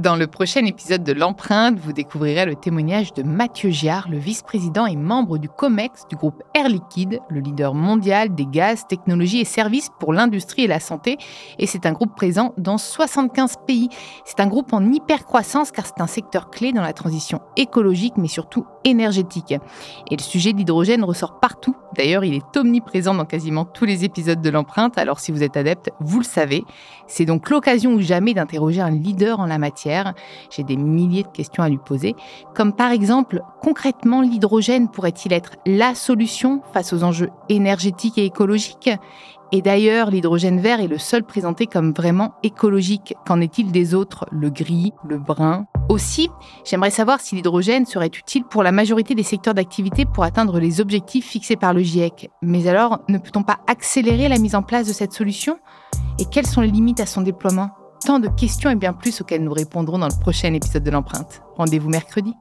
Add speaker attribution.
Speaker 1: Dans le prochain épisode de L'Empreinte, vous découvrirez le témoignage de Mathieu Giard, le vice-président et membre du COMEX du groupe Air Liquide, le leader mondial des gaz, technologies et services pour l'industrie et la santé. Et c'est un groupe présent dans 75 pays. C'est un groupe en hyper-croissance car c'est un secteur clé dans la transition écologique mais surtout énergétique. Et le sujet de l'hydrogène ressort partout. D'ailleurs, il est omniprésent dans quasiment tous les épisodes de L'Empreinte. Alors si vous êtes adepte, vous le savez. C'est donc l'occasion ou jamais d'interroger un leader en la matière j'ai des milliers de questions à lui poser, comme par exemple, concrètement, l'hydrogène pourrait-il être la solution face aux enjeux énergétiques et écologiques? Et d'ailleurs, l'hydrogène vert est le seul présenté comme vraiment écologique. Qu'en est-il des autres, le gris, le brun Aussi, j'aimerais savoir si l'hydrogène serait utile pour la majorité des secteurs d'activité pour atteindre les objectifs fixés par le GIEC. Mais alors, ne peut-on pas accélérer la mise en place de cette solution? Et quelles sont les limites à son déploiement? Tant de questions et bien plus auxquelles nous répondrons dans le prochain épisode de l'empreinte. Rendez-vous mercredi.